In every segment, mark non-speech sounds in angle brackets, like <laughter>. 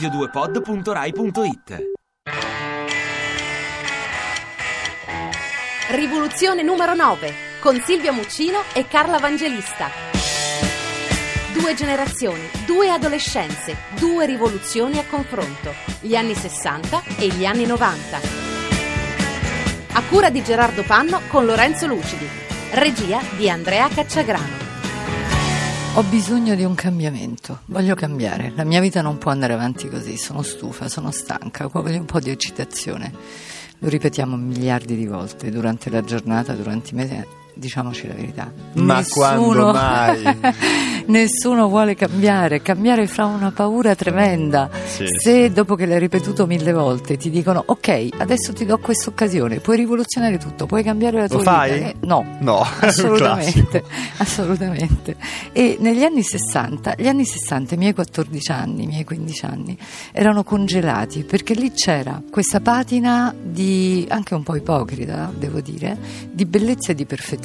radio2pod.rai.it Rivoluzione numero 9 con Silvia Muccino e Carla Vangelista. Due generazioni, due adolescenze, due rivoluzioni a confronto, gli anni 60 e gli anni 90. A cura di Gerardo Panno con Lorenzo Lucidi. Regia di Andrea Cacciagrano. Ho bisogno di un cambiamento, voglio cambiare, la mia vita non può andare avanti così, sono stufa, sono stanca, voglio un po' di eccitazione. Lo ripetiamo miliardi di volte durante la giornata, durante i mesi, diciamoci la verità. Ma Nessuno- quando <laughs> mai? Nessuno vuole cambiare, cambiare fa una paura tremenda. Sì, Se dopo che l'hai ripetuto mille volte ti dicono ok, adesso ti do questa occasione, puoi rivoluzionare tutto, puoi cambiare la tua Lo vita. fai? Eh, no, No, <laughs> assolutamente, assolutamente. E negli anni 60, gli anni 60, i miei 14 anni, i miei 15 anni, erano congelati perché lì c'era questa patina di, anche un po' ipocrita, devo dire, di bellezza e di perfezione.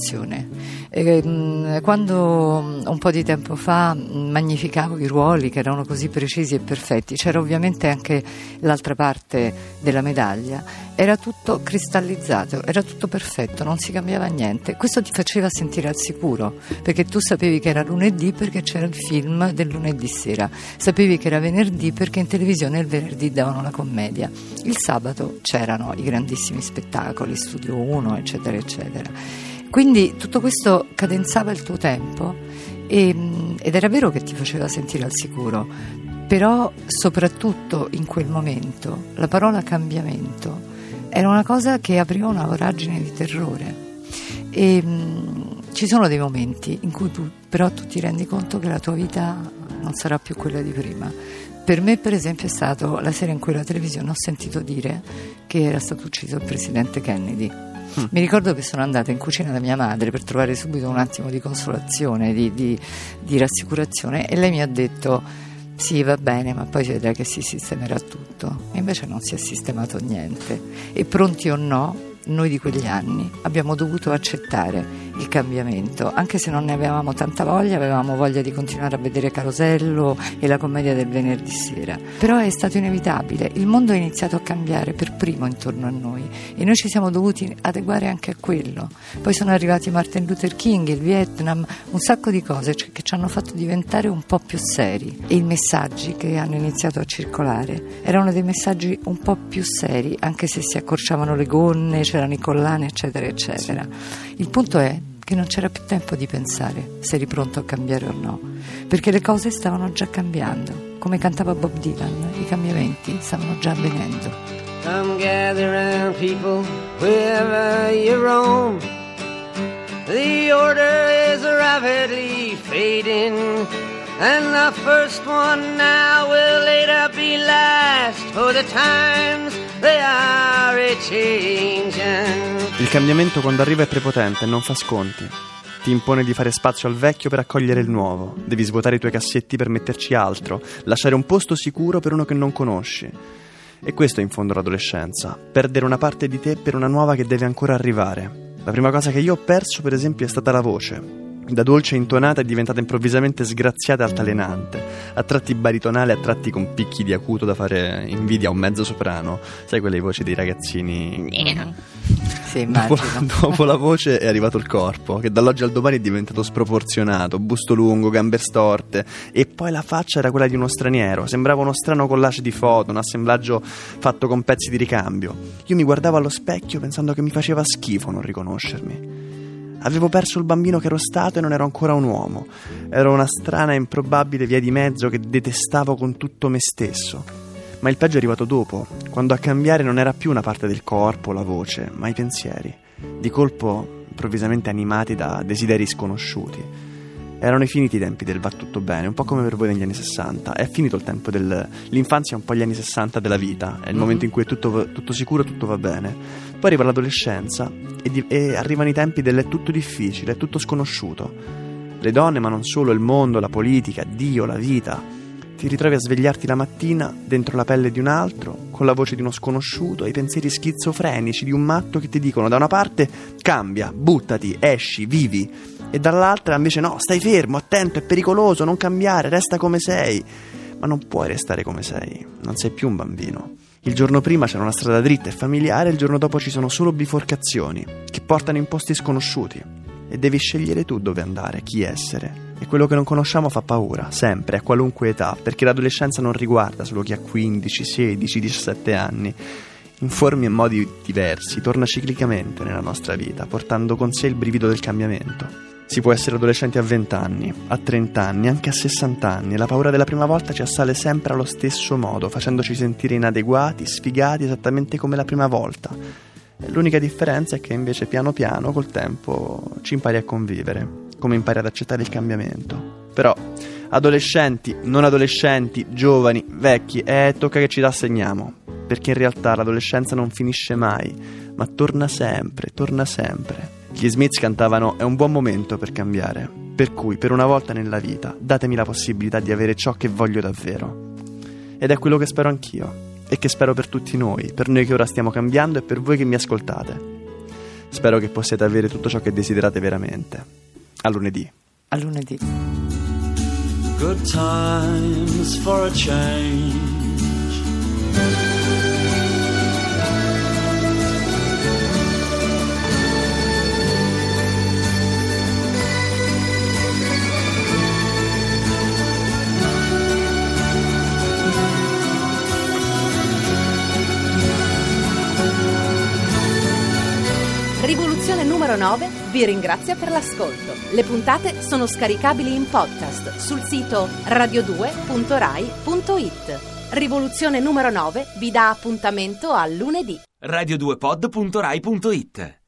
E, mh, quando mh, un po' di tempo fa mh, magnificavo i ruoli che erano così precisi e perfetti, c'era ovviamente anche l'altra parte della medaglia, era tutto cristallizzato, era tutto perfetto, non si cambiava niente. Questo ti faceva sentire al sicuro, perché tu sapevi che era lunedì perché c'era il film del lunedì sera, sapevi che era venerdì perché in televisione il venerdì davano la commedia, il sabato c'erano i grandissimi spettacoli, Studio 1, eccetera, eccetera. Quindi tutto questo cadenzava il tuo tempo e, mh, ed era vero che ti faceva sentire al sicuro, però soprattutto in quel momento la parola cambiamento era una cosa che apriva una voragine di terrore. E, mh, ci sono dei momenti in cui tu però tu ti rendi conto che la tua vita non sarà più quella di prima. Per me, per esempio, è stato la sera in cui la televisione ho sentito dire che era stato ucciso il presidente Kennedy. Mi ricordo che sono andata in cucina da mia madre per trovare subito un attimo di consolazione, di, di- di rassicurazione e lei mi ha detto sì va bene ma poi si vedrà che si sistemerà tutto. E invece non si è sistemato niente. E pronti o no noi di quegli anni abbiamo dovuto accettare il cambiamento, anche se non ne avevamo tanta voglia, avevamo voglia di continuare a vedere Carosello e la commedia del venerdì sera. Però è stato inevitabile, il mondo ha iniziato a cambiare per primo intorno a noi e noi ci siamo dovuti adeguare anche a quello. Poi sono arrivati Martin Luther King, il Vietnam, un sacco di cose che ci hanno fatto diventare un po' più seri e i messaggi che hanno iniziato a circolare erano dei messaggi un po' più seri, anche se si accorciavano le gonne, c'erano i collane, eccetera, eccetera. Il punto è che non c'era più tempo di pensare se eri pronto a cambiare o no, perché le cose stavano già cambiando. Come cantava Bob Dylan, i cambiamenti stavano già avvenendo. Come gather round, people, wherever you roam. The order is rapidly fading, and the first one now will later be last, for the times. Il cambiamento quando arriva è prepotente e non fa sconti. Ti impone di fare spazio al vecchio per accogliere il nuovo. Devi svuotare i tuoi cassetti per metterci altro, lasciare un posto sicuro per uno che non conosci. E questo è in fondo l'adolescenza, perdere una parte di te per una nuova che deve ancora arrivare. La prima cosa che io ho perso, per esempio, è stata la voce. Da dolce intonata è diventata improvvisamente sgraziata e altalenante, a tratti baritonale, a tratti con picchi di acuto da fare invidia a un mezzo soprano. Sai quelle voci dei ragazzini? Sì, Dopo, immagino. <laughs> dopo la voce è arrivato il corpo, che dall'oggi al domani è diventato sproporzionato, busto lungo, gambe storte, e poi la faccia era quella di uno straniero, sembrava uno strano collage di foto, un assemblaggio fatto con pezzi di ricambio. Io mi guardavo allo specchio pensando che mi faceva schifo non riconoscermi. Avevo perso il bambino che ero stato e non ero ancora un uomo. Ero una strana e improbabile via di mezzo che detestavo con tutto me stesso. Ma il peggio è arrivato dopo, quando a cambiare non era più una parte del corpo, la voce, ma i pensieri. Di colpo, improvvisamente animati da desideri sconosciuti. Erano i finiti i tempi del va tutto bene, un po' come per voi negli anni 60. È finito il tempo del... L'infanzia è un po' gli anni 60 della vita, è il momento in cui è tutto, tutto sicuro, tutto va bene. Poi arriva l'adolescenza e, di- e arrivano i tempi dell'è tutto difficile, è tutto sconosciuto. Le donne, ma non solo, il mondo, la politica, Dio, la vita. Ti ritrovi a svegliarti la mattina dentro la pelle di un altro, con la voce di uno sconosciuto i pensieri schizofrenici di un matto che ti dicono da una parte cambia, buttati, esci, vivi, e dall'altra invece no, stai fermo, attento, è pericoloso, non cambiare, resta come sei. Ma non puoi restare come sei, non sei più un bambino. Il giorno prima c'era una strada dritta e familiare, il giorno dopo ci sono solo biforcazioni che portano in posti sconosciuti. E devi scegliere tu dove andare, chi essere. E quello che non conosciamo fa paura, sempre, a qualunque età, perché l'adolescenza non riguarda solo chi ha 15, 16, 17 anni. In forme e modi diversi, torna ciclicamente nella nostra vita, portando con sé il brivido del cambiamento. Si può essere adolescenti a 20 anni, a 30 anni, anche a 60 anni e la paura della prima volta ci assale sempre allo stesso modo, facendoci sentire inadeguati, sfigati esattamente come la prima volta. L'unica differenza è che invece piano piano col tempo ci impari a convivere, come impari ad accettare il cambiamento. Però adolescenti, non adolescenti, giovani, vecchi, eh, tocca che ci rassegniamo, perché in realtà l'adolescenza non finisce mai, ma torna sempre, torna sempre. Gli Smiths cantavano È un buon momento per cambiare, per cui per una volta nella vita datemi la possibilità di avere ciò che voglio davvero. Ed è quello che spero anch'io, e che spero per tutti noi, per noi che ora stiamo cambiando e per voi che mi ascoltate. Spero che possiate avere tutto ciò che desiderate veramente. A lunedì. A lunedì. Good times for a change. 9 vi ringrazia per l'ascolto. Le puntate sono scaricabili in podcast sul sito radio2.rai.it. Rivoluzione numero 9 vi dà appuntamento a lunedì. radio2pod.rai.it